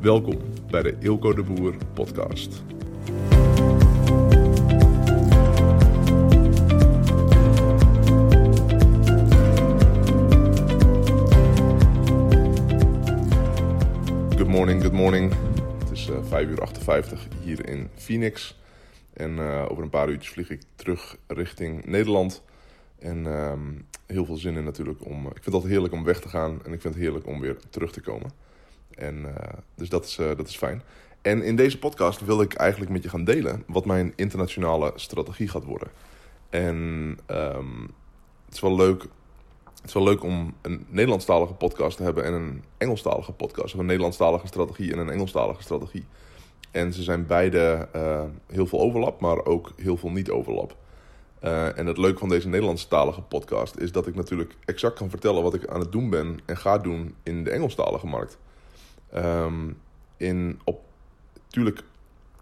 Welkom bij de Ilko de Boer podcast. Good morning, good morning. Het is uh, 5 uur 58 hier in Phoenix. En uh, over een paar uurtjes vlieg ik terug richting Nederland. En ehm, heel veel zin in natuurlijk om. Ik vind het altijd heerlijk om weg te gaan. En ik vind het heerlijk om weer terug te komen. En, uh, dus dat is, uh, dat is fijn. En in deze podcast wil ik eigenlijk met je gaan delen wat mijn internationale strategie gaat worden. En um, het is wel leuk. Het is wel leuk om een Nederlandstalige podcast te hebben en een Engelstalige podcast. Of een Nederlandstalige strategie en een Engelstalige strategie. En ze zijn beide uh, heel veel overlap, maar ook heel veel niet-overlap. En het leuke van deze Nederlandstalige podcast is dat ik natuurlijk exact kan vertellen wat ik aan het doen ben en ga doen in de Engelstalige markt. Um, in, op, tuurlijk,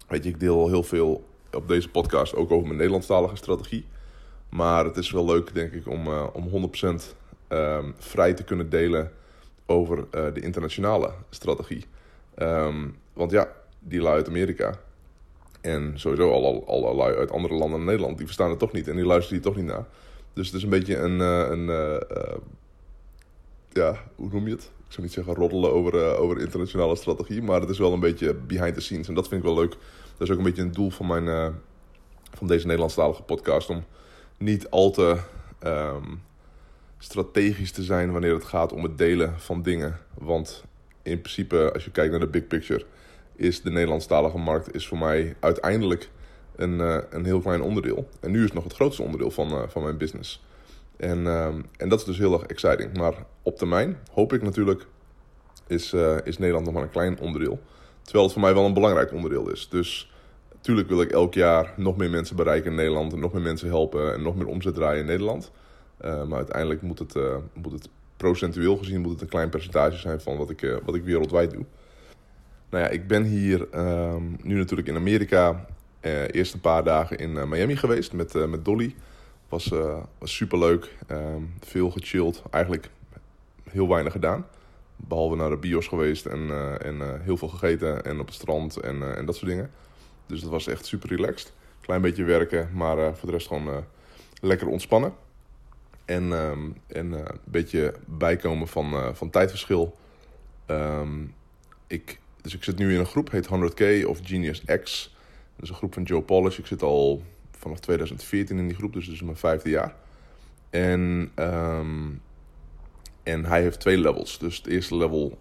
weet je, ik deel heel veel op deze podcast ook over mijn Nederlandstalige strategie. Maar het is wel leuk, denk ik, om, uh, om 100% um, vrij te kunnen delen over uh, de internationale strategie. Um, want ja, die lui uit Amerika en sowieso al, al, allerlei uit andere landen in Nederland, die verstaan het toch niet en die luisteren hier toch niet naar. Dus het is een beetje een, uh, een uh, ja, hoe noem je het? Ik zou niet zeggen roddelen over, uh, over internationale strategie, maar het is wel een beetje behind the scenes. En dat vind ik wel leuk. Dat is ook een beetje een doel van, mijn, uh, van deze Nederlandstalige podcast. Om niet al te um, strategisch te zijn wanneer het gaat om het delen van dingen. Want in principe, als je kijkt naar de big picture, is de Nederlandstalige markt is voor mij uiteindelijk een, uh, een heel klein onderdeel. En nu is het nog het grootste onderdeel van, van mijn business. En, uh, en dat is dus heel erg exciting. Maar op termijn hoop ik natuurlijk, is, uh, is Nederland nog maar een klein onderdeel. Terwijl het voor mij wel een belangrijk onderdeel is. Dus natuurlijk wil ik elk jaar nog meer mensen bereiken in Nederland. En nog meer mensen helpen en nog meer omzet draaien in Nederland. Uh, maar uiteindelijk moet het, uh, moet het procentueel gezien moet het een klein percentage zijn van wat ik, wat ik wereldwijd doe. Nou ja, ik ben hier um, nu natuurlijk in Amerika. eerst een paar dagen in Miami geweest met, met Dolly. Was, uh, was super leuk. Um, veel gechilled. Eigenlijk heel weinig gedaan. Behalve naar de bios geweest en, uh, en uh, heel veel gegeten. En op het strand en, en dat soort dingen. Dus dat was echt super relaxed. Klein beetje werken, maar voor de rest gewoon lekker ontspannen. En, um, en een beetje bijkomen van, van tijdverschil. Um, ik, dus ik zit nu in een groep, heet 100K of Genius X. Dat is een groep van Joe Polish. Ik zit al vanaf 2014 in die groep, dus is mijn vijfde jaar. En, um, en hij heeft twee levels. Dus het eerste level,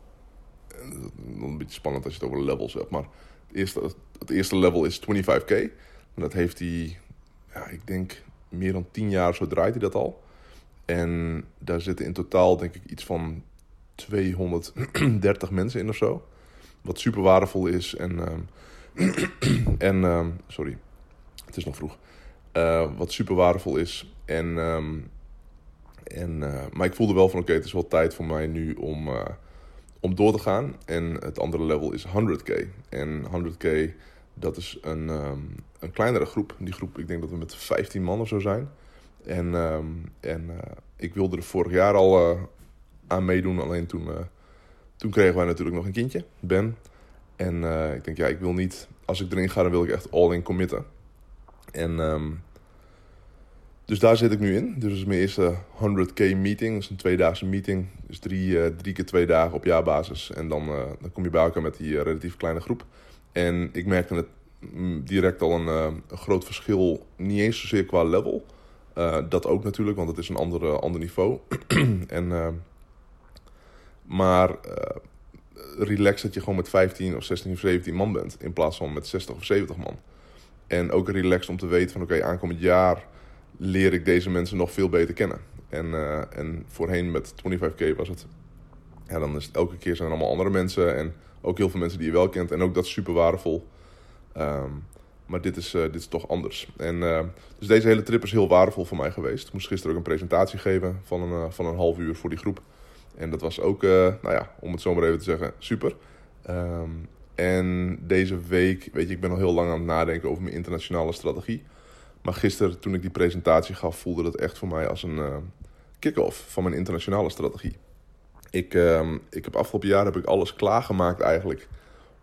een beetje spannend als je het over levels hebt, maar het eerste, het eerste level is 25k. En dat heeft hij, ja, ik denk meer dan 10 jaar zo draait hij dat al. En daar zitten in totaal denk ik iets van 230 mensen in of zo. Wat super waardevol is. En, um, en um, sorry, het is nog vroeg. Uh, wat super waardevol is. En, um, en, uh, maar ik voelde wel van oké, het is wel tijd voor mij nu om, uh, om door te gaan. En het andere level is 100k. En 100k, dat is een, um, een kleinere groep. Die groep, ik denk dat we met 15 man of zo zijn. En, um, en ik wilde er vorig jaar al aan meedoen. Alleen toen, toen kregen wij natuurlijk nog een kindje, Ben. En ik denk, ja, ik wil niet... Als ik erin ga, dan wil ik echt all in committen. En um, dus daar zit ik nu in. Dus dat is mijn eerste 100k meeting. Dat is een tweedaagse meeting. Dus drie, uh, drie keer twee dagen op jaarbasis. En dan, uh, dan kom je bij elkaar met die uh, relatief kleine groep. En ik merkte het direct al een, een groot verschil. Niet eens zozeer qua level. dat ook natuurlijk, want het is een andere, ander niveau. en, maar relax dat je gewoon met 15 of 16 of 17 man bent. In plaats van met 60 of 70 man. En ook relaxed om te weten van oké, aankomend jaar leer ik deze mensen nog veel beter kennen. En, uh, en voorheen met 25k was het, ja, dan is het elke keer zijn er allemaal andere mensen en ook heel veel mensen die je wel kent. En ook dat is super waardevol. Um, maar dit is, uh, dit is toch anders. En, uh, dus deze hele trip is heel waardevol voor mij geweest. Ik moest gisteren ook een presentatie geven van een, van een half uur voor die groep. En dat was ook, nou ja, om het zo maar even te zeggen, super. Um, en deze week, weet je, ik ben al heel lang aan het nadenken over mijn internationale strategie. Maar gisteren, toen ik die presentatie gaf, voelde dat echt voor mij als een uh, kick-off van mijn internationale strategie. Ik, uh, ik heb afgelopen jaar heb ik alles klaargemaakt eigenlijk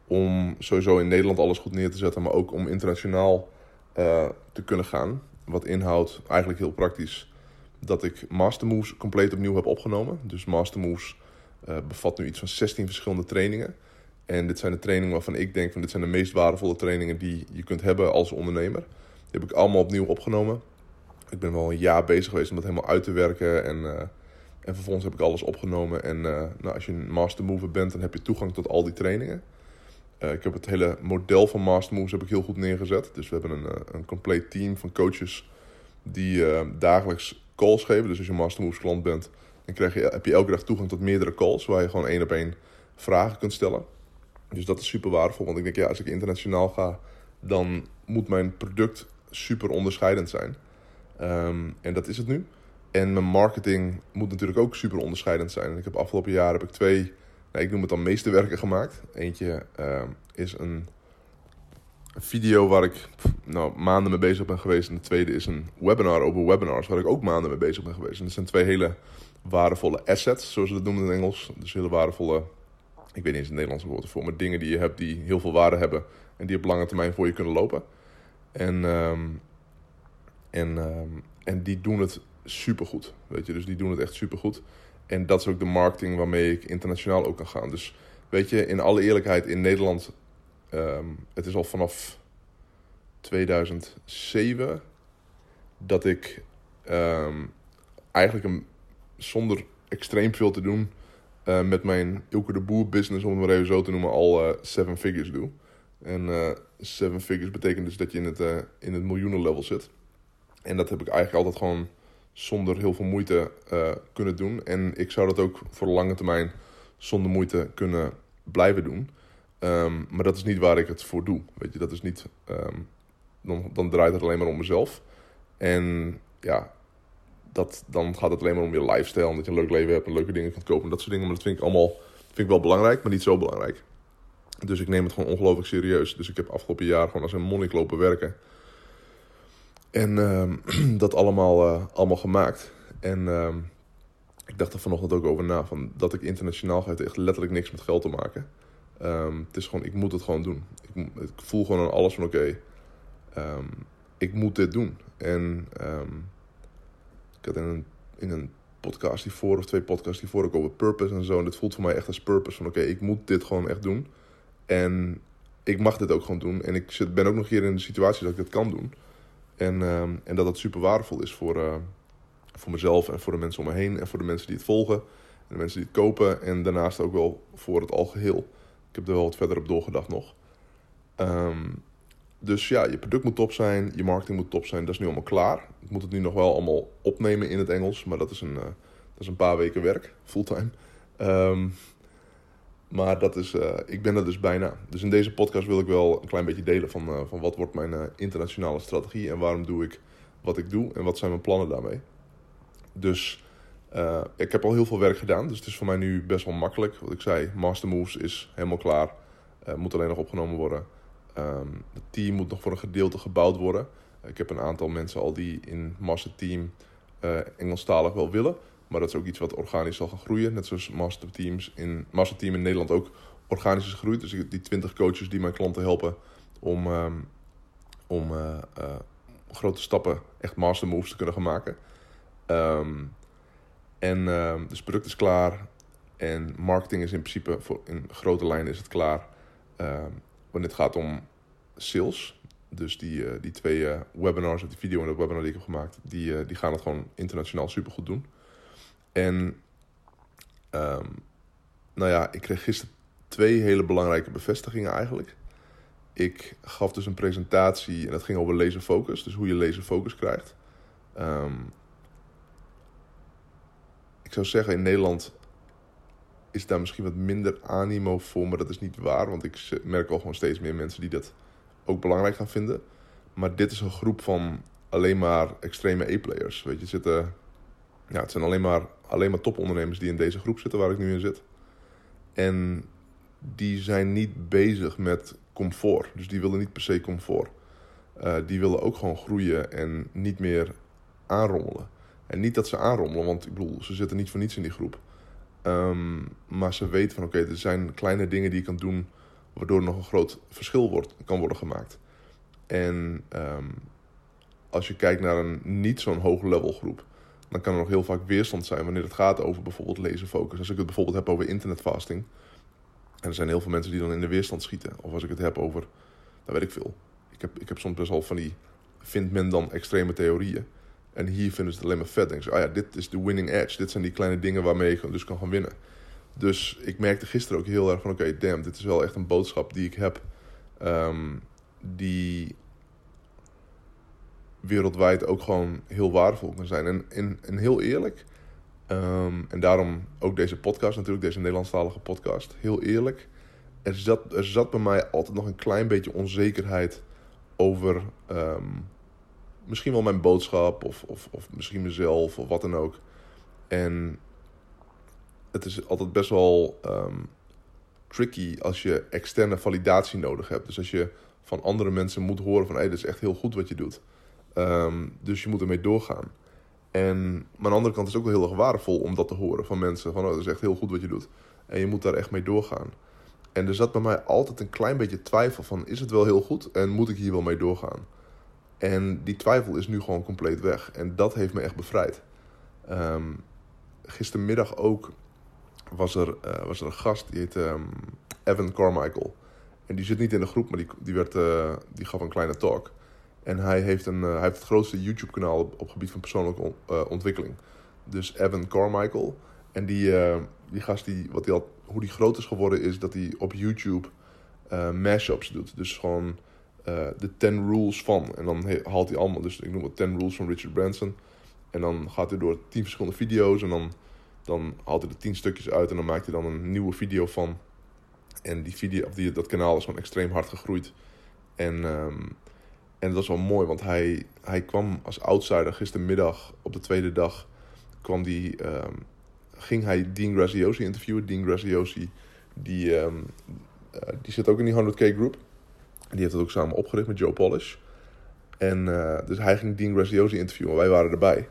om sowieso in Nederland alles goed neer te zetten, maar ook om internationaal uh, te kunnen gaan. Wat inhoudt eigenlijk heel praktisch dat ik Master Moves compleet opnieuw heb opgenomen. Dus Master Moves uh, bevat nu iets van 16 verschillende trainingen. En dit zijn de trainingen waarvan ik denk van dit zijn de meest waardevolle trainingen die je kunt hebben als ondernemer. Die heb ik allemaal opnieuw opgenomen. Ik ben wel een jaar bezig geweest om dat helemaal uit te werken. En, uh, en vervolgens heb ik alles opgenomen. En uh, nou, als je een Master Mover bent, dan heb je toegang tot al die trainingen. Uh, ik heb het hele model van Master Moves heb ik heel goed neergezet. Dus we hebben een, een compleet team van coaches die dagelijks calls geven. Dus als je Master Moves klant bent, dan krijg je, heb je elke dag toegang tot meerdere calls waar je gewoon één op één vragen kunt stellen. Dus dat is super waardevol. Want ik denk, ja, als ik internationaal ga, dan moet mijn product super onderscheidend zijn. Um, en dat is het nu. En mijn marketing moet natuurlijk ook super onderscheidend zijn. En ik heb afgelopen jaar heb ik twee, nou, ik noem het dan meesterwerken gemaakt. Eentje uh, is een video waar ik nou, maanden mee bezig ben geweest. En de tweede is een webinar over webinars, waar ik ook maanden mee bezig ben geweest. En dat zijn twee hele waardevolle assets, zoals ze dat noemen in Engels. Dus hele waardevolle, ik weet niet eens het Nederlandse woord ervoor, maar dingen die je hebt die heel veel waarde hebben. En die op lange termijn voor je kunnen lopen. En, um, en, um, en die doen het supergoed. Weet je, dus die doen het echt supergoed. En dat is ook de marketing waarmee ik internationaal ook kan gaan. Dus weet je, in alle eerlijkheid, in Nederland, um, het is al vanaf 2007 dat ik eigenlijk een, zonder extreem veel te doen uh, met mijn Ilke de Boer business, om het maar even zo te noemen, al uh, seven figures doe. En uh, seven figures betekent dus dat je in het, in het miljoenen level zit. En dat heb ik eigenlijk altijd gewoon zonder heel veel moeite kunnen doen. En ik zou dat ook voor de lange termijn zonder moeite kunnen blijven doen. Um, maar dat is niet waar ik het voor doe. Weet je, dat is niet. Um, dan, dan draait het alleen maar om mezelf. En ja, dat, dan gaat het alleen maar om je lifestyle. En dat je een leuk leven hebt en leuke dingen kunt kopen. En dat soort dingen. Maar dat vind ik allemaal vind ik wel belangrijk, maar niet zo belangrijk. Dus ik neem het gewoon ongelooflijk serieus. Dus ik heb afgelopen jaar gewoon als een monnik lopen werken. En uh, dat allemaal, uh, allemaal gemaakt. En uh, ik dacht er vanochtend ook over na. Van dat ik internationaal ga, heeft echt letterlijk niks met geld te maken. Um, het is gewoon, ik moet het gewoon doen. Ik, ik voel gewoon aan alles van oké, ik moet dit doen. En ik had in een, in een podcast hiervoor, of twee podcasts hiervoor, ook over purpose en zo. En dit voelt voor mij echt als purpose. Van oké, ik moet dit gewoon echt doen. En ik mag dit ook gewoon doen. En ik zit, ben ook nog hier in de situatie dat ik dit kan doen. En, uh, en dat het super waardevol is voor, uh, voor mezelf en voor de mensen om me heen. En voor de mensen die het volgen. En de mensen die het kopen. En daarnaast ook wel voor het algeheel. Ik heb er wel wat verder op doorgedacht nog. Um, dus ja, je product moet top zijn. Je marketing moet top zijn. Dat is nu allemaal klaar. Ik moet het nu nog wel allemaal opnemen in het Engels. Maar dat is een, uh, dat is een paar weken werk. Fulltime. Um, maar dat is, uh, ik ben er dus bijna. Dus in deze podcast wil ik wel een klein beetje delen van, uh, van wat wordt mijn internationale strategie en waarom doe ik wat ik doe en wat zijn mijn plannen daarmee. Dus ik heb al heel veel werk gedaan, dus het is voor mij nu best wel makkelijk. Wat ik zei, Master Moves is helemaal klaar, moet alleen nog opgenomen worden. Um, het team moet nog voor een gedeelte gebouwd worden. ik heb een aantal mensen al die in Master Team Engelstalig wel willen. Maar dat is ook iets wat organisch zal gaan groeien. Net zoals Master, Teams in, Master Team in Nederland ook organisch is gegroeid. Dus die 20 coaches die mijn klanten helpen om, um, om uh, uh, grote stappen, echt master moves te kunnen gaan maken. Um, en dus product is klaar. En marketing is in principe, voor, in grote lijnen is het klaar. Wanneer het gaat om sales. Dus die, uh, die twee webinars, of die video en de webinar die ik heb gemaakt, die, die gaan het gewoon internationaal supergoed doen. En um, nou ja, ik kreeg gisteren twee hele belangrijke bevestigingen eigenlijk. Ik gaf dus een presentatie en dat ging over laser focus, dus hoe je laser focus krijgt. Um, ik zou zeggen, in Nederland is daar misschien wat minder animo voor, maar dat is niet waar, want ik merk al gewoon steeds meer mensen die dat ook belangrijk gaan vinden. Maar dit is een groep van alleen maar extreme E-players. Weet je, zitten ja, het zijn alleen maar, alleen maar topondernemers die in deze groep zitten waar ik nu in zit. En die zijn niet bezig met comfort. Dus die willen niet per se comfort. Uh, die willen ook gewoon groeien en niet meer aanrommelen. En niet dat ze aanrommelen, want ik bedoel, ze zitten niet voor niets in die groep. Um, maar ze weten van oké, er zijn kleine dingen die je kan doen waardoor nog een groot verschil wordt, kan worden gemaakt. En ehm, als je kijkt naar een niet zo'n hoog level groep, dan kan er nog heel vaak weerstand zijn wanneer het gaat over bijvoorbeeld lezenfocus. Als ik het bijvoorbeeld heb over internetfasting, en er zijn heel veel mensen die dan in de weerstand schieten. Of als ik het heb over, dat weet ik veel. Ik heb, ik heb soms best wel van die, vindt men dan extreme theorieën. En hier vinden ze het alleen maar vet. Denken ze, oh ja, dit is de winning edge. Dit zijn die kleine dingen waarmee je dus kan gaan winnen. Dus ik merkte gisteren ook heel erg van, oké, damn, dit is wel echt een boodschap die ik heb. Ehm, die wereldwijd ook gewoon heel waardevol kan zijn. En, en, en heel eerlijk, ehm, en daarom ook deze podcast natuurlijk, deze Nederlandstalige podcast. Heel eerlijk, er zat, er zat bij mij altijd nog een klein beetje onzekerheid over ehm, misschien wel mijn boodschap of, of, of misschien mezelf of wat dan ook. En het is altijd best wel ehm, tricky als je externe validatie nodig hebt. Dus als je van andere mensen moet horen van... hé, hey, dit is echt heel goed wat je doet. Um, dus je moet ermee doorgaan. En maar aan de andere kant is het ook wel heel erg waardevol om dat te horen van mensen. Van, oh, dat is echt heel goed wat je doet. En je moet daar echt mee doorgaan. En er zat bij mij altijd een klein beetje twijfel van... is het wel heel goed en moet ik hier wel mee doorgaan? En die twijfel is nu gewoon compleet weg. En dat heeft me echt bevrijd. Um, gistermiddag ook was er, uh, was er een gast, die heet um, Evan Carmichael. En die zit niet in de groep, maar die, die, werd, uh, die gaf een kleine talk. En hij heeft, een, uh, hij heeft het grootste YouTube-kanaal op, op gebied van persoonlijke on, ontwikkeling. Dus Evan Carmichael. En die, die gast, die, wat die al, hoe die groot is geworden, is dat hij op YouTube mashups doet. Dus gewoon de 10 rules van. En dan haalt hij allemaal, dus ik noem het 10 rules van Richard Branson. En dan gaat hij door 10 verschillende video's en dan dan haalt hij er tien stukjes uit en dan maakt hij dan een nieuwe video van. En die video, of die, dat kanaal is gewoon extreem hard gegroeid. En, um, en dat was wel mooi, want hij, hij kwam als outsider gistermiddag op de tweede dag. Kwam die, um, ging hij Dean Graziosi interviewen. Dean Graziosi, die, um, uh, die zit ook in die 100k groep. Die heeft het ook samen opgericht met Joe Polish. En uh, dus hij ging Dean Graziosi interviewen. Wij waren erbij.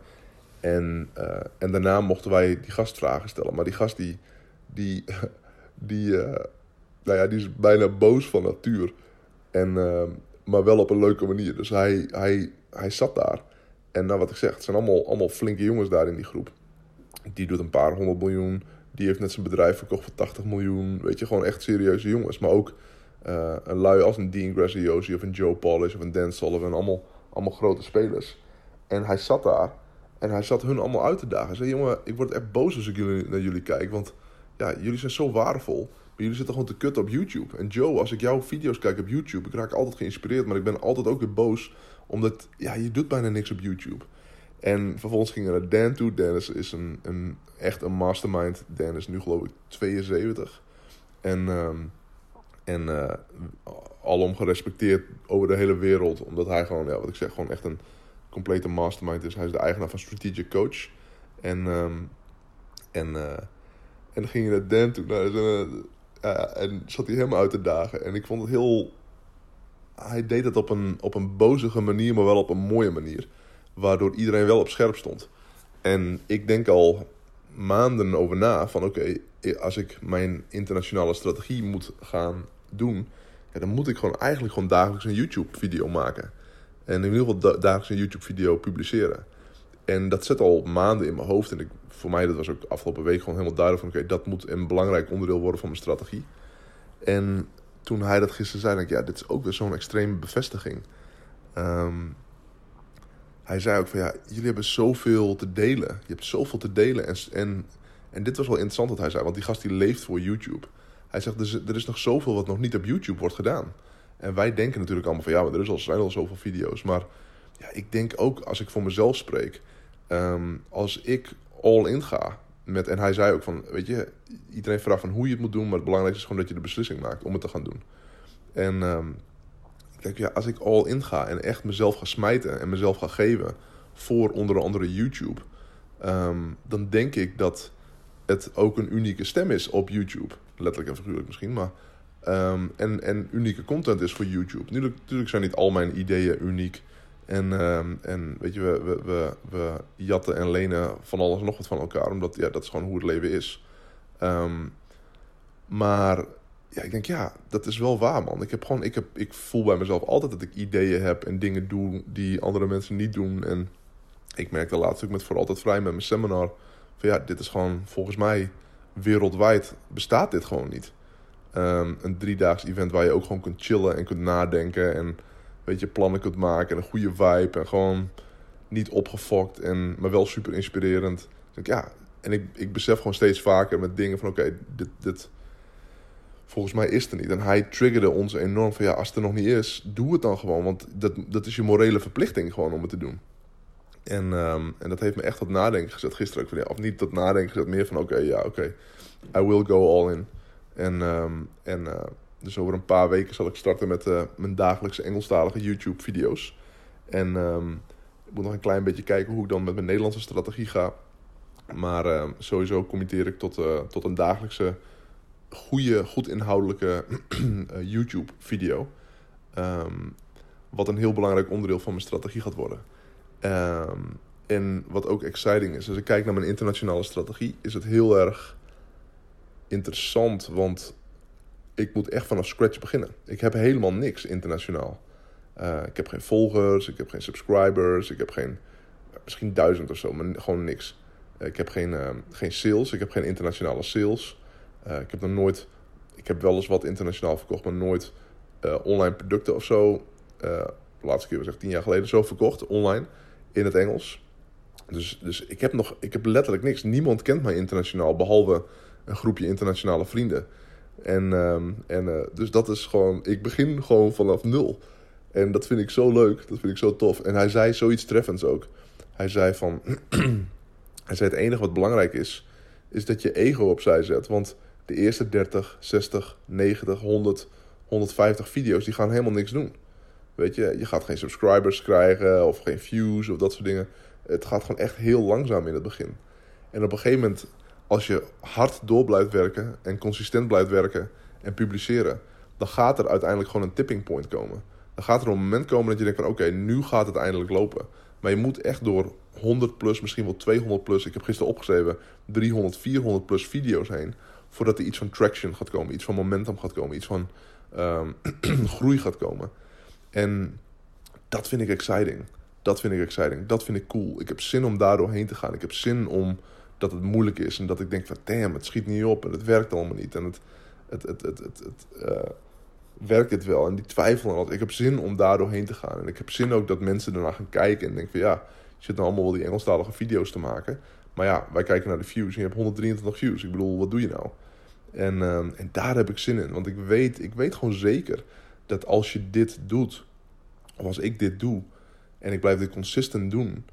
En, uh, en daarna mochten wij die gast vragen stellen. Maar die gast die, die, die, uh, nou ja, die is bijna boos van natuur. En, maar wel op een leuke manier. Dus hij, hij, hij zat daar. En nou wat ik zeg, het zijn allemaal, allemaal flinke jongens daar in die groep. Die doet een paar honderd miljoen. Die heeft net zijn bedrijf verkocht voor 80 miljoen. Weet je, gewoon echt serieuze jongens. Maar ook een lui als een Dean Graziosi of een Joe Polish of een Dan Sullivan. Allemaal, allemaal grote spelers. En hij zat daar. En hij zat hun allemaal uit te dagen. Hij zei, jongen, ik word echt boos als ik jullie, naar jullie kijk. Want ja, jullie zijn zo waardevol. Maar jullie zitten gewoon te kutten op YouTube. En Joe, als ik jouw video's kijk op YouTube, ik raak altijd geïnspireerd. Maar ik ben altijd ook weer boos. Omdat, ja, je doet bijna niks op YouTube. En vervolgens gingen we naar Dan toe. Dan is, een, een, echt een mastermind. Dan is nu geloof ik 72. En, um, en uh, alom gerespecteerd over de hele wereld. Omdat hij gewoon, ja, wat ik zeg, gewoon echt een complete mastermind is. Hij is de eigenaar van Strategic Coach. En, um, en, uh, en dan ging je naar Dan toe. Nou, uh, en zat hij helemaal uit te dagen. En ik vond het heel... Hij deed het op een, op een bozige manier, maar wel op een mooie manier. Waardoor iedereen wel op scherp stond. En ik denk al maanden over na van oké, als ik mijn internationale strategie moet gaan doen, dan moet ik gewoon eigenlijk gewoon dagelijks een YouTube video maken. En in ieder geval dagelijks een YouTube-video publiceren. En dat zit al maanden in mijn hoofd. En ik, voor mij, dat was ook afgelopen week gewoon helemaal duidelijk van... oké, dat moet een belangrijk onderdeel worden van mijn strategie. En toen hij dat gisteren zei, denk ik... ja, dit is ook weer zo'n extreme bevestiging. Um, hij zei ook van, ja, jullie hebben zoveel te delen. Je hebt zoveel te delen. En, en, en dit was wel interessant wat hij zei, want die gast die leeft voor YouTube. Hij zegt, er is, nog zoveel wat nog niet op YouTube wordt gedaan. En wij denken natuurlijk allemaal van ja, maar er is al, zijn al zoveel video's. Maar ja, ik denk ook als ik voor mezelf spreek, um, als ik all in ga. Met, en hij zei ook van, weet je, iedereen vraagt van hoe je het moet doen, maar het belangrijkste is gewoon dat je de beslissing maakt om het te gaan doen. En um, kijk, ja, als ik all in ga en echt mezelf ga smijten en mezelf ga geven voor onder andere YouTube, um, dan denk ik dat het ook een unieke stem is op YouTube. Letterlijk en figuurlijk misschien, maar Um, en, en unieke content is voor YouTube. Natuurlijk, natuurlijk zijn niet al mijn ideeën uniek. En, um, en weet je, we, we, we, jatten en lenen van alles en nog wat van elkaar. Omdat ja, dat is gewoon hoe het leven is. Um, maar ja, ik denk, ja, dat is wel waar, man. Ik, heb gewoon, ik, heb, ik voel bij mezelf altijd dat ik ideeën heb en dingen doe die andere mensen niet doen. En ik merkte laatst ook met voor altijd vrij met mijn seminar. Ja, dit is gewoon volgens mij wereldwijd bestaat dit gewoon niet. Um, een driedaags event waar je ook gewoon kunt chillen en kunt nadenken. En weet je, plannen kunt maken. En een goede vibe. En gewoon niet opgefokt. En, maar wel super inspirerend. Ja, en ik, ik besef gewoon steeds vaker met dingen van oké, dit, dit volgens mij is er niet. En hij triggerde ons enorm van ja, als het er nog niet is, doe het dan gewoon. Want dat, dat is je morele verplichting gewoon om het te doen. En, ehm, en dat heeft me echt tot nadenken gezet gisteren. Ook of niet tot nadenken gezet, meer van oké, ja, oké. I will go all in. En, ehm, en uh, dus over een paar weken zal ik starten met uh, mijn dagelijkse Engelstalige YouTube-video's. En um, ik moet nog een klein beetje kijken hoe ik dan met mijn Nederlandse strategie ga. Maar sowieso committeer ik tot, uh, tot een dagelijkse goede, goed inhoudelijke eh, YouTube-video. Ehm, wat een heel belangrijk onderdeel van mijn strategie gaat worden. Ehm, en wat ook exciting is, als ik kijk naar mijn internationale strategie, is het heel erg interessant. Want ik moet echt vanaf scratch beginnen. Ik heb helemaal niks internationaal. Uh, ik heb geen volgers, ik heb geen subscribers, ik heb geen, misschien duizend of zo, maar gewoon niks. Ik heb geen, uh, geen sales, ik heb geen internationale sales. Uh, ik heb nog nooit, ik heb wel eens wat internationaal verkocht, maar nooit online producten of zo. Laatste keer was echt tien jaar geleden zo verkocht, online, in het Engels. Dus, dus ik heb nog, ik heb letterlijk niks. Niemand kent mij internationaal, behalve een groepje internationale vrienden. En, um, en dus dat is gewoon, ik begin gewoon vanaf nul. En dat vind ik zo leuk, dat vind ik zo tof. En hij zei zoiets treffends ook. Hij zei van, hij zei het enige wat belangrijk is, is dat je ego opzij zet. Want de eerste 30, 60, 90, 100, 150 video's, die gaan helemaal niks doen. Weet je, je gaat geen subscribers krijgen of geen views of dat soort dingen. Het gaat gewoon echt heel langzaam in het begin. En op een gegeven moment, als je hard door blijft werken en consistent blijft werken en publiceren, dan gaat er uiteindelijk gewoon een tipping point komen. Dan gaat er een moment komen dat je denkt van oké, nu gaat het eindelijk lopen. Maar je moet echt door 100 plus, misschien wel 200 plus, ik heb gisteren opgeschreven, 300, 400 plus video's heen voordat er iets van traction gaat komen, iets van momentum gaat komen, iets van um, groei gaat komen. En dat vind ik exciting. Dat vind ik exciting. Dat vind ik cool. Ik heb zin om daar doorheen te gaan. Ik heb zin om dat het moeilijk is en dat ik denk van damn, het schiet niet op en het werkt allemaal niet. En het, het, het, het, het, het uh, werkt dit wel? En die twijfel. Ik heb zin om daar doorheen te gaan. En ik heb zin ook dat mensen ernaar gaan kijken en denken van ja, je zit nou allemaal wel die Engelstalige video's te maken. Maar ja, wij kijken naar de views en je hebt 123 views. Ik bedoel, wat doe je nou? En, ehm, en daar heb ik zin in. Want ik weet, ik weet gewoon zeker dat als je dit doet, of als ik dit doe, en ik blijf dit consistent doen,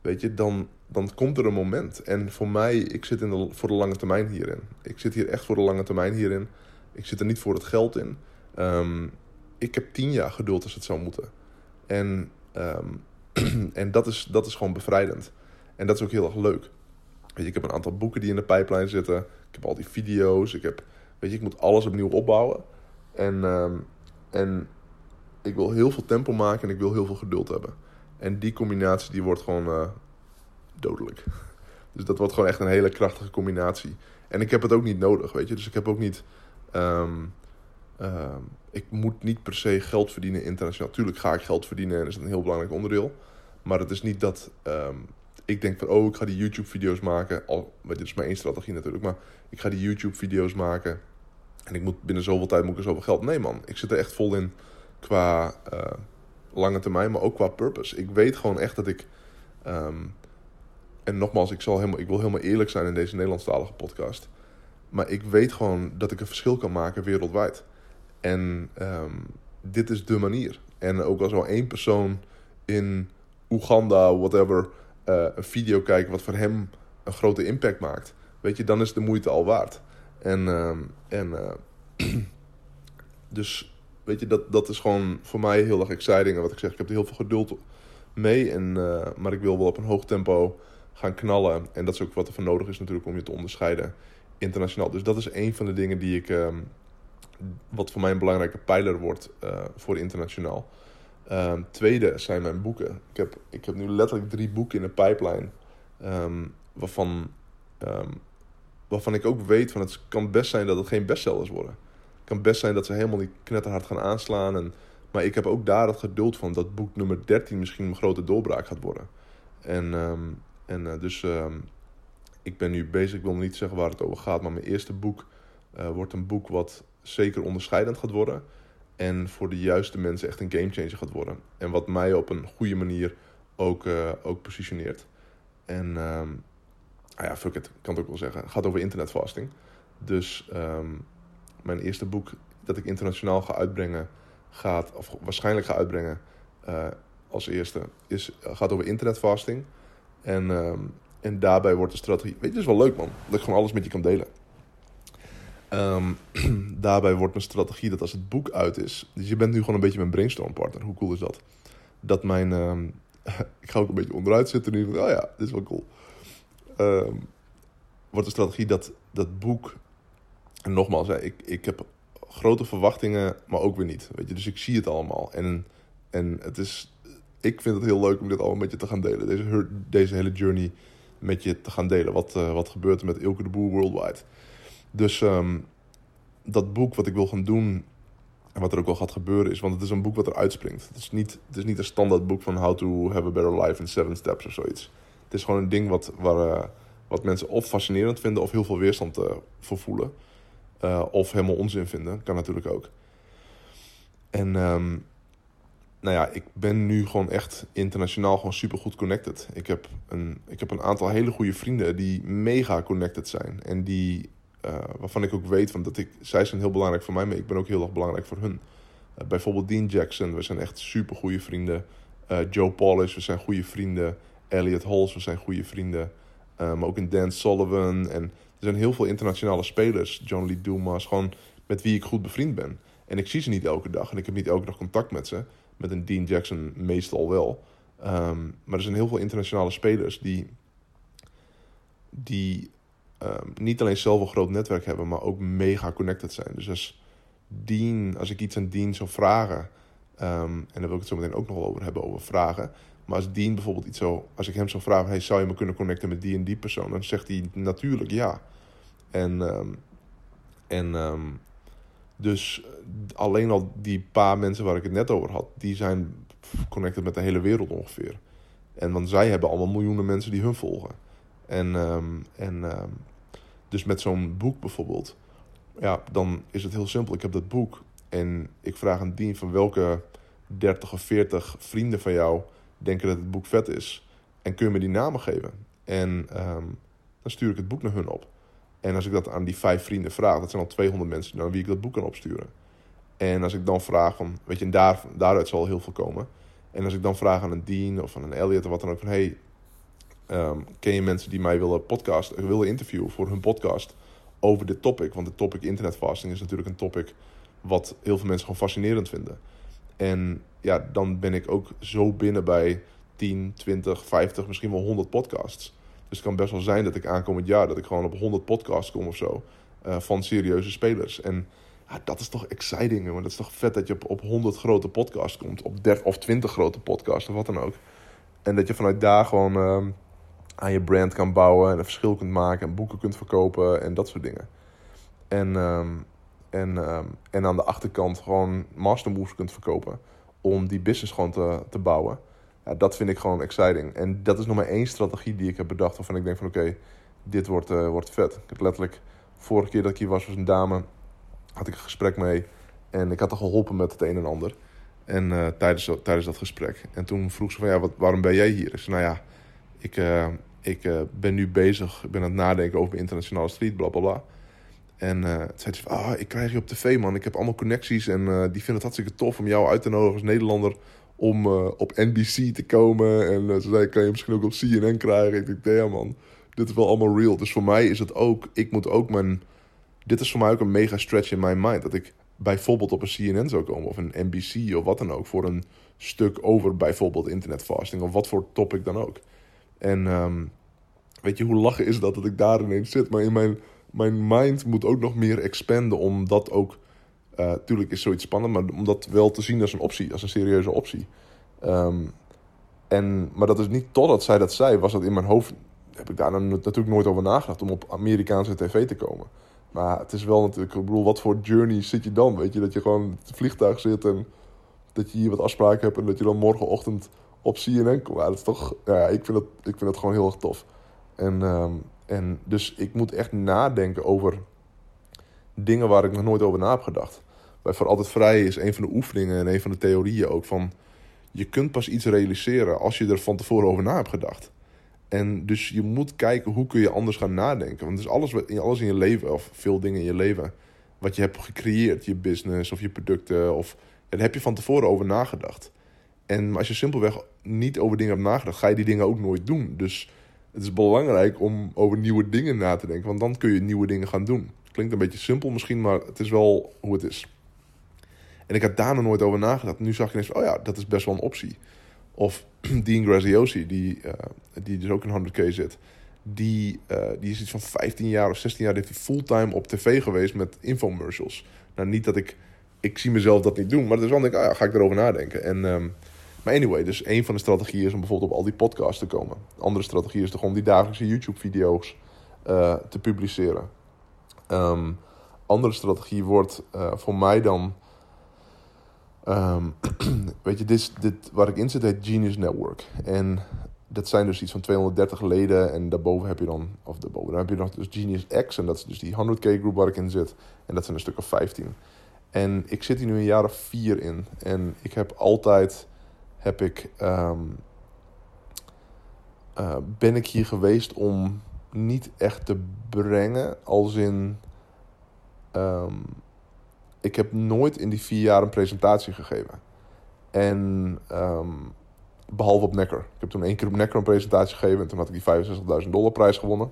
weet je, dan, dan komt er een moment. En voor mij, ik zit in de, voor de lange termijn hierin. Ik zit hier echt voor de lange termijn hierin. Ik zit er niet voor het geld in. Um, ik heb tien jaar geduld als het zou moeten. En, um, en dat, is, dat is gewoon bevrijdend. En dat is ook heel erg leuk. Weet je, ik heb een aantal boeken die in de pijplijn zitten. Ik heb al die video's. Ik heb, weet je, ik moet alles opnieuw opbouwen. En, um, en ik wil heel veel tempo maken en ik wil heel veel geduld hebben. En die combinatie die wordt gewoon uh, dodelijk. Dus dat wordt gewoon echt een hele krachtige combinatie. En ik heb het ook niet nodig, weet je. Dus ik heb ook niet... Um, um, ik moet niet per se geld verdienen internationaal. Tuurlijk ga ik geld verdienen en is een heel belangrijk onderdeel. Maar het is niet dat ik denk van, oh, ik ga die YouTube-video's maken. Al, dit is maar één strategie natuurlijk, maar ik ga die YouTube-video's maken. En ik moet binnen zoveel tijd moet ik er zoveel geld. Nee, man, ik zit er echt vol in qua uh, lange termijn, maar ook qua purpose. Ik weet gewoon echt dat ik. Um, en nogmaals, ik, zal helemaal, ik wil helemaal eerlijk zijn in deze Nederlandstalige podcast. Maar ik weet gewoon dat ik een verschil kan maken wereldwijd. En um, dit is de manier. En ook als wel één persoon in Oeganda, whatever uh, een video kijken wat voor hem een grote impact maakt, weet je, dan is de moeite al waard. En, uh, en uh, dus, weet je, dat, dat is gewoon voor mij heel erg exciting. En wat ik zeg, ik heb er heel veel geduld mee, en, maar ik wil wel op een hoog tempo gaan knallen. En dat is ook wat er voor nodig is natuurlijk om je te onderscheiden internationaal. Dus dat is een van de dingen die ik, ehm, wat voor mij een belangrijke pijler wordt voor internationaal. Um, tweede zijn mijn boeken. Ik heb, ik heb nu letterlijk drie boeken in de pipeline. Waarvan, waarvan ik ook weet van het kan best zijn dat het geen bestsellers worden. kan best zijn dat ze helemaal niet knetterhard gaan aanslaan. En, maar ik heb ook daar het geduld van dat boek nummer 13 misschien een grote doorbraak gaat worden. En, ehm, en uh, dus ehm, ik ben nu bezig, ik wil niet zeggen waar het over gaat, maar mijn eerste boek uh, wordt een boek wat zeker onderscheidend gaat worden. En voor de juiste mensen echt een gamechanger gaat worden. En wat mij op een goede manier ook, uh, ook positioneert. En um, ah ja, fuck it, kan het ook wel zeggen. Het gaat over internetfasting. Dus um, mijn eerste boek dat ik internationaal ga uitbrengen, gaat, of waarschijnlijk ga uitbrengen uh, als eerste, is, gaat over internetfasting. En, um, en daarbij wordt de strategie. Weet je, het is wel leuk man, dat ik gewoon alles met je kan delen. Um, daarbij wordt mijn strategie dat als het boek uit is. Dus je bent nu gewoon een beetje mijn brainstorm partner. Hoe cool is dat? Dat mijn. Ik ga ook een beetje onderuit zitten nu. Oh ja, dit is wel cool. Um, wordt de strategie dat dat boek. En nogmaals, ik, ik heb grote verwachtingen, maar ook weer niet. Weet je? Dus ik zie het allemaal. En, en het is. Ik vind het heel leuk om dit allemaal met je te gaan delen. Deze, deze hele journey met je te gaan delen. Wat, uh, wat gebeurt er met Ilke de Boer worldwide? Dus um, dat boek wat ik wil gaan doen en wat er ook wel gaat gebeuren is, want het is een boek wat er uitspringt. Het is niet, het is niet een standaard boek van How to Have a Better Life in Seven Steps of zoiets. Is gewoon een ding wat, waar, uh, wat mensen of fascinerend vinden of heel veel weerstand uh, voor voelen. Uh, of helemaal onzin vinden, kan natuurlijk ook. En um, nou ja, ik ben nu gewoon echt internationaal gewoon super goed connected. Ik heb, een, ik heb een aantal hele goede vrienden die mega connected zijn. En die waarvan ik ook weet van dat ik, zij zijn heel belangrijk voor mij, maar ik ben ook heel erg belangrijk voor hun. Bijvoorbeeld Dean Jackson, we zijn echt super goede vrienden. Uh, Joe Polish, we zijn goede vrienden. Elliot Halls, we zijn goede vrienden. maar ook in Dan Sullivan. En er zijn heel veel internationale spelers. John Lee Dumas, gewoon met wie ik goed bevriend ben. En ik zie ze niet elke dag en ik heb niet elke dag contact met ze. Met een Dean Jackson meestal wel. Um, maar er zijn heel veel internationale spelers die, die um, niet alleen zelf een groot netwerk hebben, maar ook mega connected zijn. Dus als Dean, als ik iets aan Dean zou vragen, um, en daar wil ik het zo meteen ook nog wel over hebben, over vragen. Maar als Dean bijvoorbeeld iets zo, als ik hem zou vragen, hey, zou je me kunnen connecten met die en die persoon? Dan zegt hij natuurlijk ja. En, um, en um, dus alleen al die paar mensen waar ik het net over had, die zijn connected met de hele wereld ongeveer. En want zij hebben allemaal miljoenen mensen die hun volgen. En, um, en dus met zo'n boek bijvoorbeeld, ja, dan is het heel simpel. Ik heb dat boek en ik vraag aan Dien van welke 30 of 40 vrienden van jou denken dat het boek vet is. En kun je me die namen geven? En um, dan stuur ik het boek naar hun op. En als ik dat aan die vijf vrienden vraag, dat zijn al 200 mensen naar wie ik dat boek kan opsturen. En als ik dan vraag van, weet je, en daar, daaruit zal heel veel komen. En als ik dan vraag aan een Dean of aan een Elliot of wat dan ook van, hey, um, ken je mensen die mij willen podcast, willen interviewen voor hun podcast over dit topic? Want het topic internetfasting is natuurlijk een topic wat heel veel mensen gewoon fascinerend vinden. En ja, dan ben ik ook zo binnen bij 10, 20, 50, misschien wel 100 podcasts. Dus het kan best wel zijn dat ik aankomend jaar dat ik gewoon op 100 podcasts kom of zo. Uh, van serieuze spelers. En ja, dat is toch exciting, maar dat is toch vet dat je op, op 100 grote podcasts komt. Op 30 of 20 grote podcasts of wat dan ook. En dat je vanuit daar gewoon uh, aan je brand kan bouwen en een verschil kunt maken en boeken kunt verkopen en dat soort dingen. En, um, en, um, en aan de achterkant gewoon mastermoves kunt verkopen om die business gewoon te, te bouwen. Ja, dat vind ik gewoon exciting. En dat is nog maar één strategie die ik heb bedacht waarvan ik denk van oké, dit wordt, uh, wordt vet. Ik heb letterlijk, vorige keer dat ik hier was, was een dame, had ik een gesprek mee en ik had haar geholpen met het een en ander. En uh, tijdens, tijdens dat gesprek. En toen vroeg ze van ja, wat, waarom ben jij hier? Ik zei nou ja, ik, uh, ik ben nu bezig, ik ben aan het nadenken over internationale street, bla bla bla. En uh, zei ze ah, ik krijg je op tv man, ik heb allemaal connecties en uh, die vinden het hartstikke tof om jou uit te nodigen als Nederlander om op NBC te komen. En ze zei, kan je misschien ook op CNN krijgen? Ik dacht, ja man, dit is wel allemaal real. Dus voor mij is het ook, ik moet ook mijn, dit is voor mij ook een mega stretch in mijn mind. Dat ik bijvoorbeeld op een CNN zou komen of een NBC of wat dan ook voor een stuk over bijvoorbeeld internetfasting of wat voor topic dan ook. En um, weet je, hoe lachen is dat dat ik daar ineens zit? Maar in mijn, mijn mind moet ook nog meer expanden om dat ook... Uh, tuurlijk is zoiets spannend, maar om dat wel te zien als een optie, als een serieuze optie. Um, en, maar dat is niet totdat zij dat zei, was dat in mijn hoofd... Heb ik daar natuurlijk nooit over nagedacht om op Amerikaanse tv te komen. Maar het is wel natuurlijk, ik bedoel, wat voor journey zit je dan? Weet je, dat je gewoon in het vliegtuig zit en dat je hier wat afspraken hebt en dat je dan morgenochtend op CNN komt. Ja, dat is toch, ja, ik vind dat, ik vind dat gewoon heel erg tof. En, ehm, en dus ik moet echt nadenken over dingen waar ik nog nooit over na heb gedacht. Bij Voor Altijd Vrij is een van de oefeningen en een van de theorieën ook van... je kunt pas iets realiseren als je er van tevoren over na hebt gedacht. En dus je moet kijken hoe kun je anders gaan nadenken. Want dus alles, alles in je leven, of veel dingen in je leven... wat je hebt gecreëerd, je business of je producten... Of, daar heb je van tevoren over nagedacht. En als je simpelweg niet over dingen hebt nagedacht... ga je die dingen ook nooit doen. Dus het is belangrijk om over nieuwe dingen na te denken. Want dan kun je nieuwe dingen gaan doen. Klinkt een beetje simpel misschien, maar het is wel hoe het is. En ik had daar nog nooit over nagedacht. Nu zag ik ineens, oh ja, dat is best wel een optie. Of Dean Graziosi, die, uh, die dus ook in 100k zit. Die, uh, die is iets van 15 jaar of 16 jaar heeft hij fulltime op tv geweest met infomercials. Nou, niet dat ik... Ik zie mezelf dat niet doen, maar is wel denk ik, ah ja, ga ik erover nadenken. En, um, maar anyway, dus een van de strategieën is om bijvoorbeeld op al die podcasts te komen. andere strategie is toch om die dagelijkse YouTube-video's uh, te publiceren. Um, andere strategie wordt voor mij dan Um, weet je, dit, dit, waar ik in zit heet Genius Network. En dat zijn dus iets van 230 leden. En daarboven heb je dan, of daarboven, heb je nog dus Genius X. En dat is dus die 100k groep waar ik in zit. En dat zijn een stuk of 15. En ik zit hier nu een jaar of vier in. En ik heb altijd, heb ik, um, uh, ben ik hier geweest om niet echt te brengen. Als in, um, ik heb nooit in die vier jaar een presentatie gegeven. En um, behalve op Necker. Ik heb toen één keer op Necker een presentatie gegeven en toen had ik die 65.000 dollar prijs gewonnen.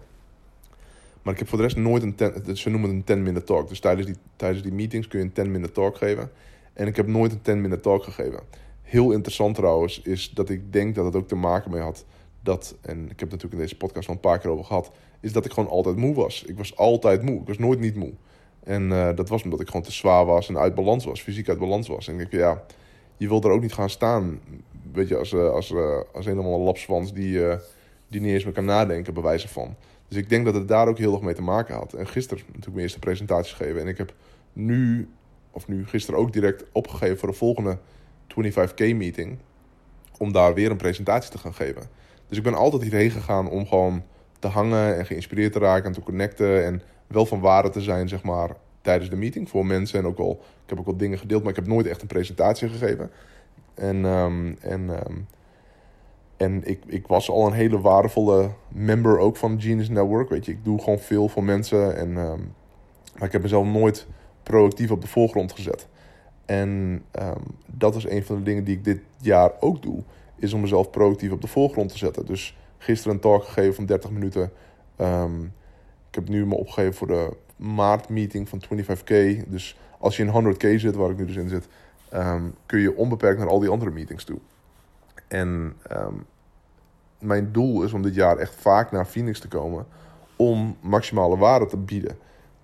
Maar ik heb voor de rest nooit een ze noemen het een 10 minute talk. Dus tijdens die, tijdens die meetings kun je een 10 minute talk geven. En ik heb nooit een 10 minute talk gegeven. Heel interessant trouwens is dat ik denk dat het ook te maken mee had dat, en ik heb het natuurlijk in deze podcast al een paar keer over gehad, is dat ik gewoon altijd moe was. Ik was altijd moe. Ik was nooit niet moe. En uh, dat was omdat ik gewoon te zwaar was en uit balans was, fysiek uit balans was. En ik denk, ja, je wil er ook niet gaan staan, weet je, als, uh, als, uh, als een lapswans die, die niet eens meer kan nadenken, bij wijze van. Dus ik denk dat het daar ook heel erg mee te maken had. En gisteren natuurlijk mijn eerste presentatie gegeven. En ik heb nu, of nu gisteren ook direct opgegeven voor de volgende 25k meeting. Om daar weer een presentatie te gaan geven. Dus ik ben altijd hierheen gegaan om gewoon te hangen en geïnspireerd te raken en te connecten. En wel van waarde te zijn, zeg maar, tijdens de meeting voor mensen. En ook al, ik heb ook al dingen gedeeld, maar ik heb nooit echt een presentatie gegeven. En, um, en, um, en ik, ik was al een hele waardevolle member ook van Genius Network. Weet je, ik doe gewoon veel voor mensen. En, um, maar ik heb mezelf nooit proactief op de voorgrond gezet. En dat is een van de dingen die ik dit jaar ook doe. Is om mezelf proactief op de voorgrond te zetten. Dus gisteren een talk gegeven van 30 minuten. Ik heb nu me opgegeven voor de maartmeeting van 25k. Dus als je in 100k zit, waar ik nu dus in zit, um, kun je onbeperkt naar al die andere meetings toe. En mijn doel is om dit jaar echt vaak naar Phoenix te komen om maximale waarde te bieden.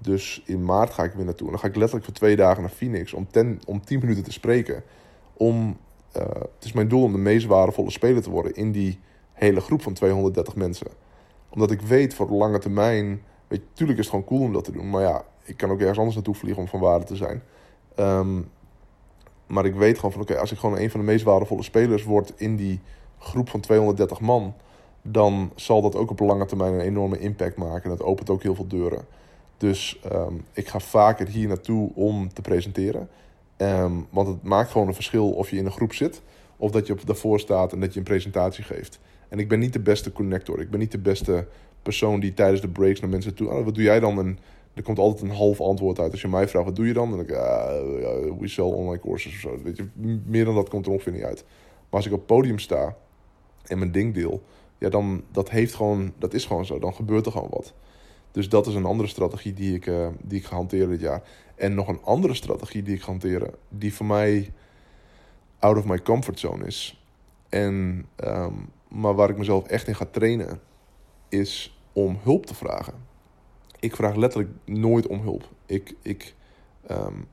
Dus in maart ga ik weer naartoe. En dan ga ik letterlijk voor twee dagen naar Phoenix om, ten, om 10 minuten te spreken. Om, uh, het is mijn doel om de meest waardevolle speler te worden in die hele groep van 230 mensen. Omdat ik weet voor de lange termijn Weet je, tuurlijk is het gewoon cool om dat te doen. Maar ja, ik kan ook ergens anders naartoe vliegen om van waarde te zijn. Um, maar ik weet gewoon van oké, als ik gewoon een van de meest waardevolle spelers word in die groep van 230 man, dan zal dat ook op lange termijn een enorme impact maken. Dat opent ook heel veel deuren. Dus um, ik ga vaker hier naartoe om te presenteren. Um, want het maakt gewoon een verschil of je in een groep zit of dat je op daarvoor staat en dat je een presentatie geeft. En ik ben niet de beste connector. Ik ben niet de beste persoon die tijdens de breaks naar mensen toe... Oh, wat doe jij dan? En er komt altijd een half antwoord uit. Als je mij vraagt, wat doe je dan? Dan denk ik, uh, we sell online courses of zo. Weet je, meer dan dat komt er ongeveer niet uit. Maar als ik op het podium sta en mijn ding deel... Ja, dan dat heeft gewoon... Dat is gewoon zo. Dan gebeurt er gewoon wat. Dus dat is een andere strategie die ik, uh, die ik ga hanteren dit jaar. En nog een andere strategie die ik ga hanteren... die voor mij out of my comfort zone is. En, um, maar waar ik mezelf echt in ga trainen is om hulp te vragen. Ik vraag letterlijk nooit om hulp. Ik, ik, um,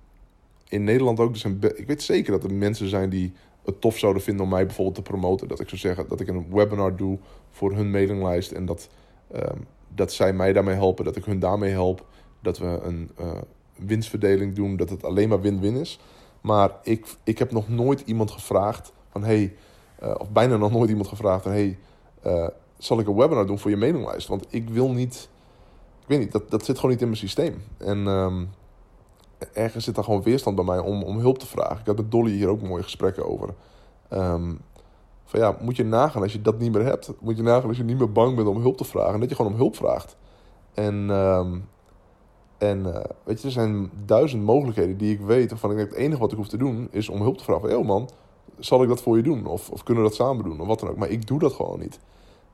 in Nederland ook, dus ik weet zeker dat er mensen zijn die het tof zouden vinden om mij bijvoorbeeld te promoten. Dat ik zou zeggen dat ik een webinar doe voor hun mailinglijst en dat, um, dat zij mij daarmee helpen, dat ik hun daarmee help. dat we een winstverdeling doen, dat het alleen maar win-win is. Maar ik, ik heb nog nooit iemand gevraagd van hey, of bijna nog nooit iemand gevraagd van hey, zal ik een webinar doen voor je mailinglijst? Want ik wil niet, ik weet niet, dat, dat zit gewoon niet in mijn systeem. En ehm, ergens zit er gewoon weerstand bij mij om, om hulp te vragen. Ik had met Dolly hier ook mooie gesprekken over. Ehm, van ja, moet je nagaan als je dat niet meer hebt. Moet je nagaan als je niet meer bang bent om hulp te vragen. En dat je gewoon om hulp vraagt. En, um, en uh, weet je, er zijn duizend mogelijkheden die ik weet. Waarvan ik denk, het enige wat ik hoef te doen is om hulp te vragen. Van, man, zal ik dat voor je doen? Of, of kunnen we dat samen doen? Of wat dan ook. Maar ik doe dat gewoon niet.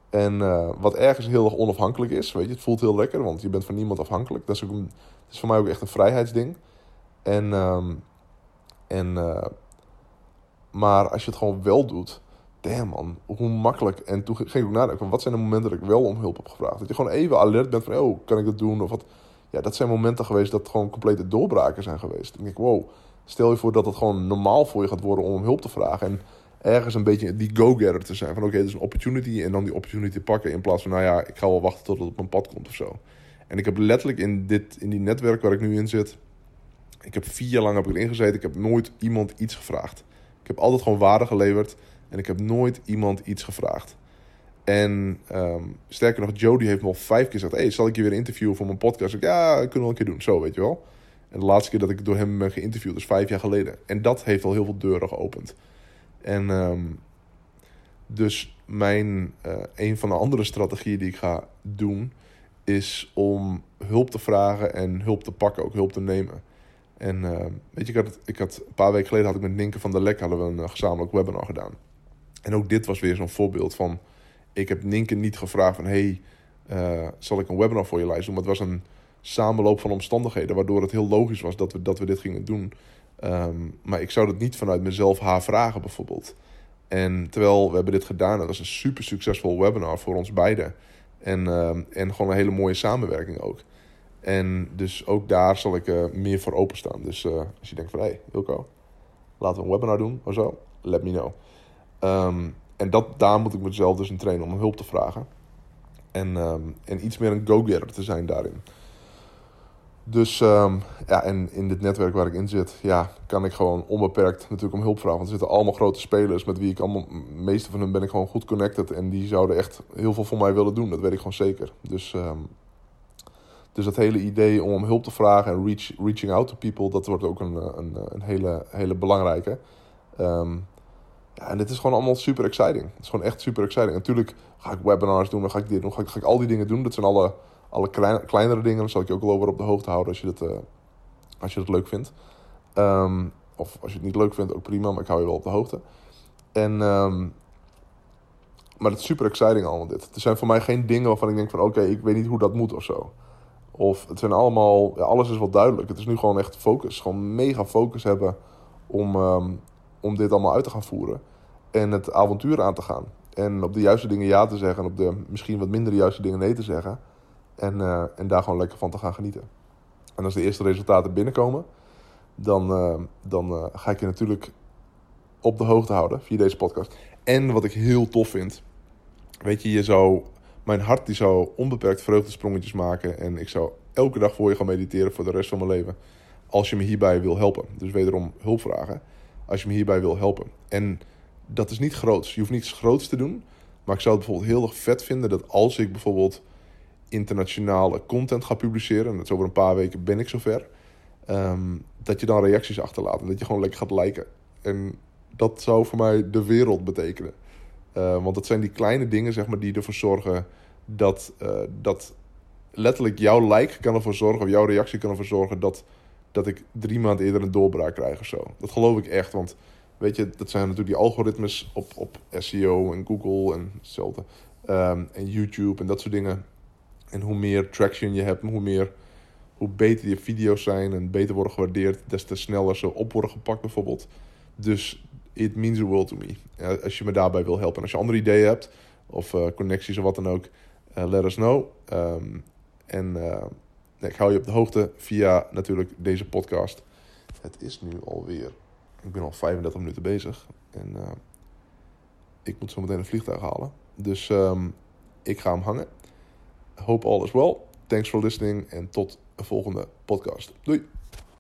En uh, wat ergens heel erg onafhankelijk is. Weet je, het voelt heel lekker, want je bent van niemand afhankelijk. Dat is, ook is voor mij ook echt een vrijheidsding. En, um, en uh, maar als je het gewoon wel doet, damn man, hoe makkelijk. En toen ging ik ook nadenken wat zijn de momenten dat ik wel om hulp heb gevraagd. Dat je gewoon even alert bent van, oh, kan ik dat doen? Of wat. Ja, dat zijn momenten geweest dat gewoon complete doorbraken zijn geweest. Dan denk ik, wow, stel je voor dat het gewoon normaal voor je gaat worden om hulp te vragen. En ergens een beetje die go-getter te zijn. Van oké, okay, is een opportunity en dan die opportunity pakken. In plaats van, nou ja, ik ga wel wachten tot het op mijn pad komt of zo. En ik heb letterlijk in, dit, in die netwerk waar ik nu in zit... Ik heb vier jaar lang heb ik erin gezeten. Ik heb nooit iemand iets gevraagd. Ik heb altijd gewoon waarde geleverd. En ik heb nooit iemand iets gevraagd. En um, sterker nog, Jody heeft me al vijf keer gezegd... Hey, zal ik je weer interviewen voor mijn podcast? Ik, ja, kunnen we een keer doen. Zo, weet je wel. En de laatste keer dat ik door hem ben geïnterviewd is vijf jaar geleden. En dat heeft al heel veel deuren geopend. En um, dus mijn, uh, een van de andere strategieën die ik ga doen... is om hulp te vragen en hulp te pakken, ook hulp te nemen. En uh, weet je, ik had, ik had, een paar weken geleden had ik met Ninke van der Lek hadden we een uh, gezamenlijk webinar gedaan. En ook dit was weer zo'n voorbeeld van... Ik heb Ninke niet gevraagd van... Hey, uh, zal ik een webinar voor je lijst doen? Maar het was een samenloop van omstandigheden... waardoor het heel logisch was dat we, dat we dit gingen doen. Um, maar ik zou dat niet vanuit mezelf haar vragen bijvoorbeeld. En terwijl we hebben dit gedaan... dat was een super succesvol webinar voor ons beiden. En, um, en gewoon een hele mooie samenwerking ook. En dus ook daar zal ik uh, meer voor openstaan. Dus uh, als je denkt van, hey, Wilco, laten we een webinar doen of zo, let me know. Um, en dat, daar moet ik mezelf dus in trainen om hulp te vragen. En, um, en iets meer een go-getter te zijn daarin. Dus um, ja, en in dit netwerk waar ik in zit, ja, kan ik gewoon onbeperkt natuurlijk om hulp vragen. Want er zitten allemaal grote spelers met wie ik allemaal, meeste van hen ben ik gewoon goed connected. En die zouden echt heel veel voor mij willen doen, dat weet ik gewoon zeker. Dus dus dat hele idee om hulp te vragen en reach, reaching out to people, dat wordt ook een, een, een hele, hele belangrijke. En dit is gewoon allemaal super exciting. Het is gewoon echt super exciting. Natuurlijk ga ik webinars doen, dan ga ik dit doen, ga ik, ga ik al die dingen doen. Dat zijn alle, alle klein, kleinere dingen. Dan zal ik je ook wel over op de hoogte houden als je dat, uh, als je dat leuk vindt. Um, of als je het niet leuk vindt, ook prima, maar ik hou je wel op de hoogte. En, um, maar het is super exciting allemaal dit. Er zijn voor mij geen dingen waarvan ik denk van oké, ik weet niet hoe dat moet of zo. Of het zijn allemaal, ja, alles is wel duidelijk. Het is nu gewoon echt focus. Gewoon mega focus hebben om, um, om dit allemaal uit te gaan voeren. En het avontuur aan te gaan. En op de juiste dingen ja te zeggen. En op de misschien wat minder juiste dingen nee te zeggen. En, uh, en daar gewoon lekker van te gaan genieten. En als de eerste resultaten binnenkomen, dan, uh, dan uh, ga ik je natuurlijk op de hoogte houden via deze podcast. En wat ik heel tof vind, weet je, je zou mijn hart die zou onbeperkt vreugdesprongetjes maken. En ik zou elke dag voor je gaan mediteren voor de rest van mijn leven. Als je me hierbij wil helpen. Dus wederom hulp vragen. Als je me hierbij wil helpen. En dat is niet groots. Je hoeft niets groots te doen. Maar ik zou het bijvoorbeeld heel erg vet vinden dat als ik bijvoorbeeld internationale content ga publiceren. En dat is over een paar weken ben ik zover. Um, dat je dan reacties achterlaat. En dat je gewoon lekker gaat liken. En dat zou voor mij de wereld betekenen. Uh, want het zijn die kleine dingen zeg maar, die ervoor zorgen dat, uh, dat letterlijk jouw like kan ervoor zorgen, of jouw reactie kan ervoor zorgen dat, dat ik drie maanden eerder een doorbraak krijg of zo. Dat geloof ik echt, want weet je, dat zijn natuurlijk die algoritmes op, op SEO en Google en hetzelfde. Um, en YouTube en dat soort dingen. En hoe meer traction je hebt, hoe meer, hoe beter je video's zijn en beter worden gewaardeerd, des te sneller ze op worden gepakt bijvoorbeeld. Dus it means the world to me. als je me daarbij wil helpen. En als je andere ideeën hebt, of uh, connecties of wat dan ook, uh, let us know. Um, en uh, ik hou je op de hoogte via natuurlijk deze podcast. Het is nu alweer, ik ben al 35 minuten bezig. En ik moet zo meteen een vliegtuig halen. Dus um, ik ga hem hangen. Hope all is well. Thanks for listening en tot een volgende podcast. Doei!